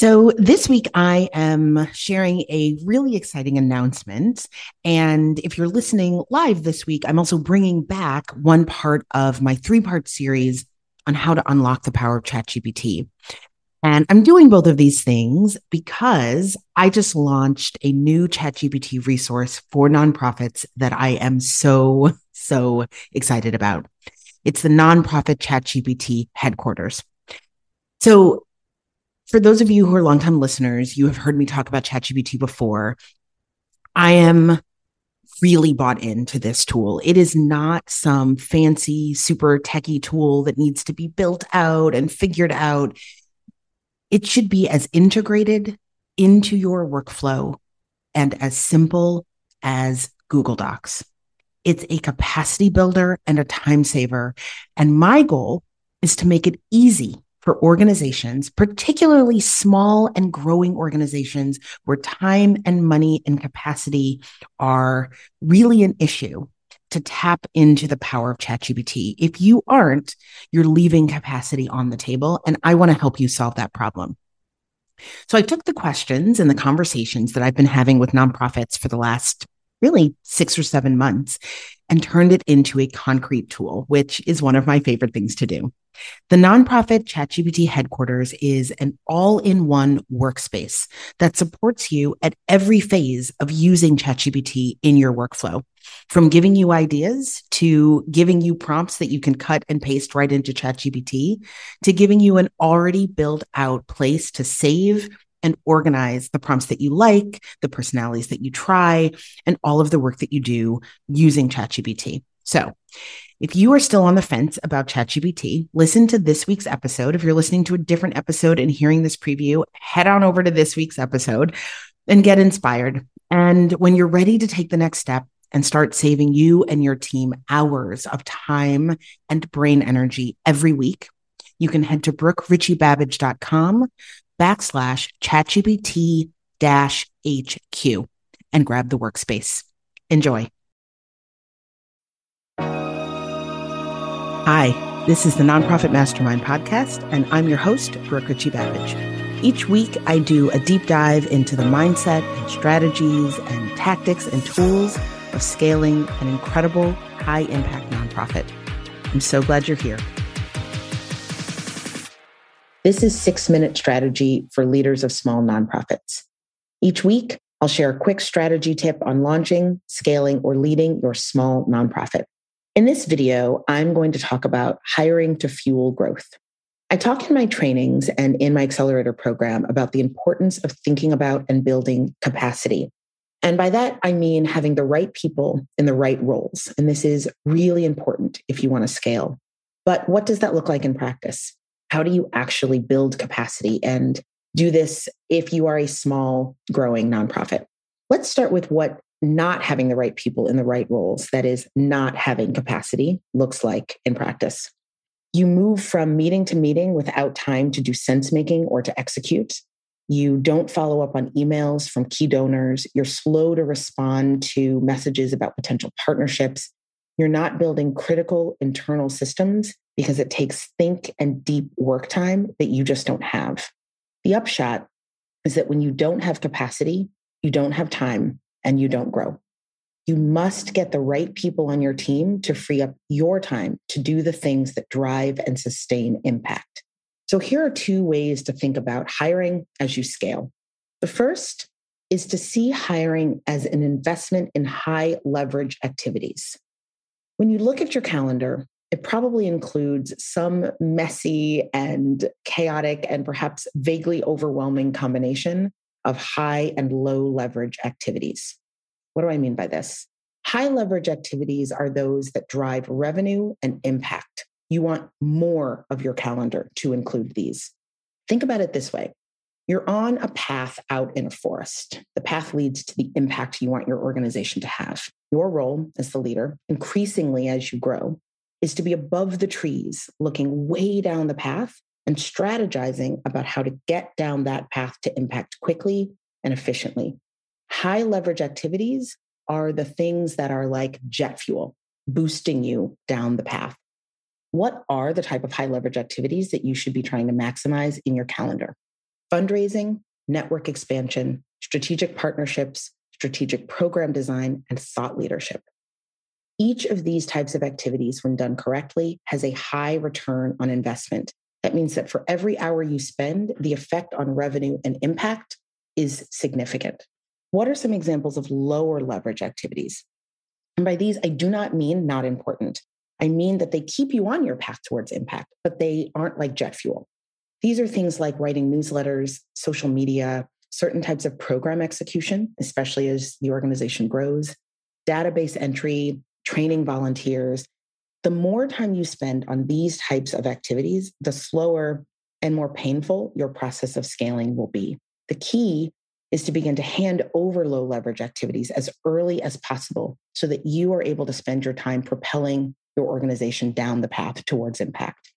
So, this week I am sharing a really exciting announcement. And if you're listening live this week, I'm also bringing back one part of my three part series on how to unlock the power of ChatGPT. And I'm doing both of these things because I just launched a new ChatGPT resource for nonprofits that I am so, so excited about. It's the nonprofit ChatGPT headquarters. So for those of you who are longtime listeners, you have heard me talk about ChatGPT before. I am really bought into this tool. It is not some fancy, super techie tool that needs to be built out and figured out. It should be as integrated into your workflow and as simple as Google Docs. It's a capacity builder and a time saver. And my goal is to make it easy for organizations, particularly small and growing organizations where time and money and capacity are really an issue to tap into the power of ChatGPT. If you aren't, you're leaving capacity on the table. And I want to help you solve that problem. So I took the questions and the conversations that I've been having with nonprofits for the last really six or seven months and turned it into a concrete tool, which is one of my favorite things to do. The nonprofit ChatGPT headquarters is an all in one workspace that supports you at every phase of using ChatGPT in your workflow. From giving you ideas to giving you prompts that you can cut and paste right into ChatGPT to giving you an already built out place to save and organize the prompts that you like, the personalities that you try, and all of the work that you do using ChatGPT. So, if you are still on the fence about ChatGPT, listen to this week's episode. If you're listening to a different episode and hearing this preview, head on over to this week's episode and get inspired. And when you're ready to take the next step and start saving you and your team hours of time and brain energy every week, you can head to brookerichiebabbage.com backslash ChatGPT dash HQ and grab the workspace. Enjoy. Hi, this is the Nonprofit Mastermind Podcast, and I'm your host, Brooke Richie Babbage. Each week, I do a deep dive into the mindset and strategies and tactics and tools of scaling an incredible high impact nonprofit. I'm so glad you're here. This is six minute strategy for leaders of small nonprofits. Each week, I'll share a quick strategy tip on launching, scaling, or leading your small nonprofit. In this video, I'm going to talk about hiring to fuel growth. I talk in my trainings and in my accelerator program about the importance of thinking about and building capacity. And by that, I mean having the right people in the right roles. And this is really important if you want to scale. But what does that look like in practice? How do you actually build capacity and do this if you are a small, growing nonprofit? Let's start with what not having the right people in the right roles, that is, not having capacity, looks like in practice. You move from meeting to meeting without time to do sense making or to execute. You don't follow up on emails from key donors. You're slow to respond to messages about potential partnerships. You're not building critical internal systems because it takes think and deep work time that you just don't have. The upshot is that when you don't have capacity, you don't have time, and you don't grow. You must get the right people on your team to free up your time to do the things that drive and sustain impact. So, here are two ways to think about hiring as you scale. The first is to see hiring as an investment in high leverage activities. When you look at your calendar, it probably includes some messy and chaotic and perhaps vaguely overwhelming combination of high and low leverage activities. What do I mean by this? High leverage activities are those that drive revenue and impact. You want more of your calendar to include these. Think about it this way you're on a path out in a forest. The path leads to the impact you want your organization to have. Your role as the leader, increasingly as you grow, is to be above the trees, looking way down the path and strategizing about how to get down that path to impact quickly and efficiently. High leverage activities are the things that are like jet fuel, boosting you down the path. What are the type of high leverage activities that you should be trying to maximize in your calendar? fundraising, network expansion, strategic partnerships, strategic program design, and thought leadership. Each of these types of activities, when done correctly, has a high return on investment. That means that for every hour you spend, the effect on revenue and impact is significant. What are some examples of lower leverage activities? And by these, I do not mean not important. I mean that they keep you on your path towards impact, but they aren't like jet fuel. These are things like writing newsletters, social media, certain types of program execution, especially as the organization grows, database entry, training volunteers. The more time you spend on these types of activities, the slower and more painful your process of scaling will be. The key is to begin to hand over low leverage activities as early as possible so that you are able to spend your time propelling your organization down the path towards impact.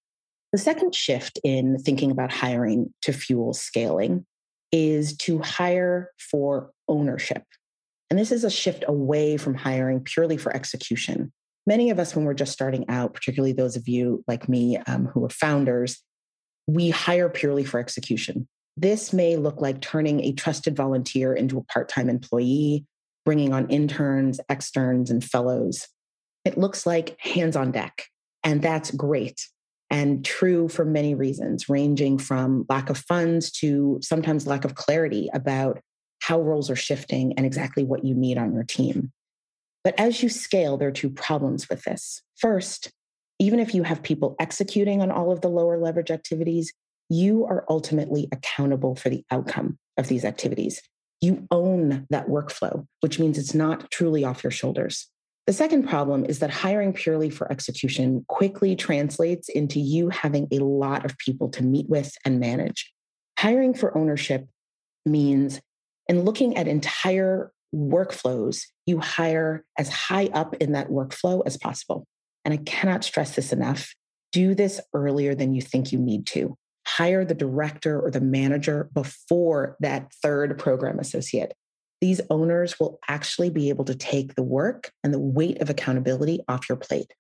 The second shift in thinking about hiring to fuel scaling is to hire for ownership. And this is a shift away from hiring purely for execution. Many of us, when we're just starting out, particularly those of you like me um, who are founders, we hire purely for execution. This may look like turning a trusted volunteer into a part time employee, bringing on interns, externs, and fellows. It looks like hands on deck. And that's great and true for many reasons, ranging from lack of funds to sometimes lack of clarity about how roles are shifting and exactly what you need on your team. But as you scale, there are two problems with this. First, even if you have people executing on all of the lower leverage activities, you are ultimately accountable for the outcome of these activities. You own that workflow, which means it's not truly off your shoulders. The second problem is that hiring purely for execution quickly translates into you having a lot of people to meet with and manage. Hiring for ownership means, and looking at entire workflows, you hire as high up in that workflow as possible. And I cannot stress this enough. Do this earlier than you think you need to. Hire the director or the manager before that third program associate these owners will actually be able to take the work and the weight of accountability off your plate.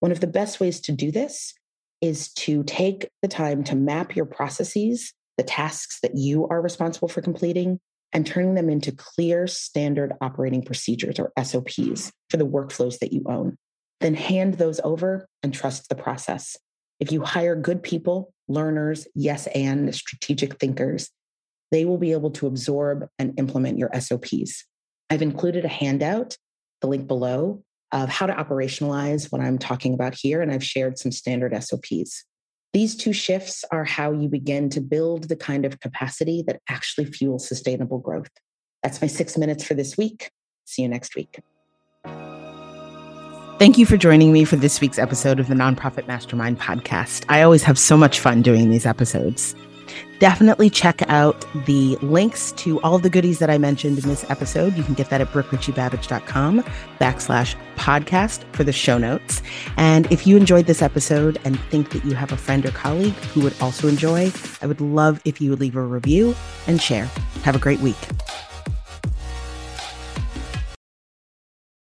One of the best ways to do this is to take the time to map your processes, the tasks that you are responsible for completing, and turning them into clear standard operating procedures or SOPs for the workflows that you own. Then hand those over and trust the process. If you hire good people, learners, yes, and strategic thinkers, they will be able to absorb and implement your SOPs. I've included a handout, the link below, of how to operationalize what I'm talking about here, and I've shared some standard SOPs. These two shifts are how you begin to build the kind of capacity that actually fuels sustainable growth. That's my six minutes for this week. See you next week. Thank you for joining me for this week's episode of the Nonprofit Mastermind podcast. I always have so much fun doing these episodes definitely check out the links to all the goodies that I mentioned in this episode. You can get that at brookerichiebabbage.com backslash podcast for the show notes. And if you enjoyed this episode and think that you have a friend or colleague who would also enjoy, I would love if you would leave a review and share. Have a great week.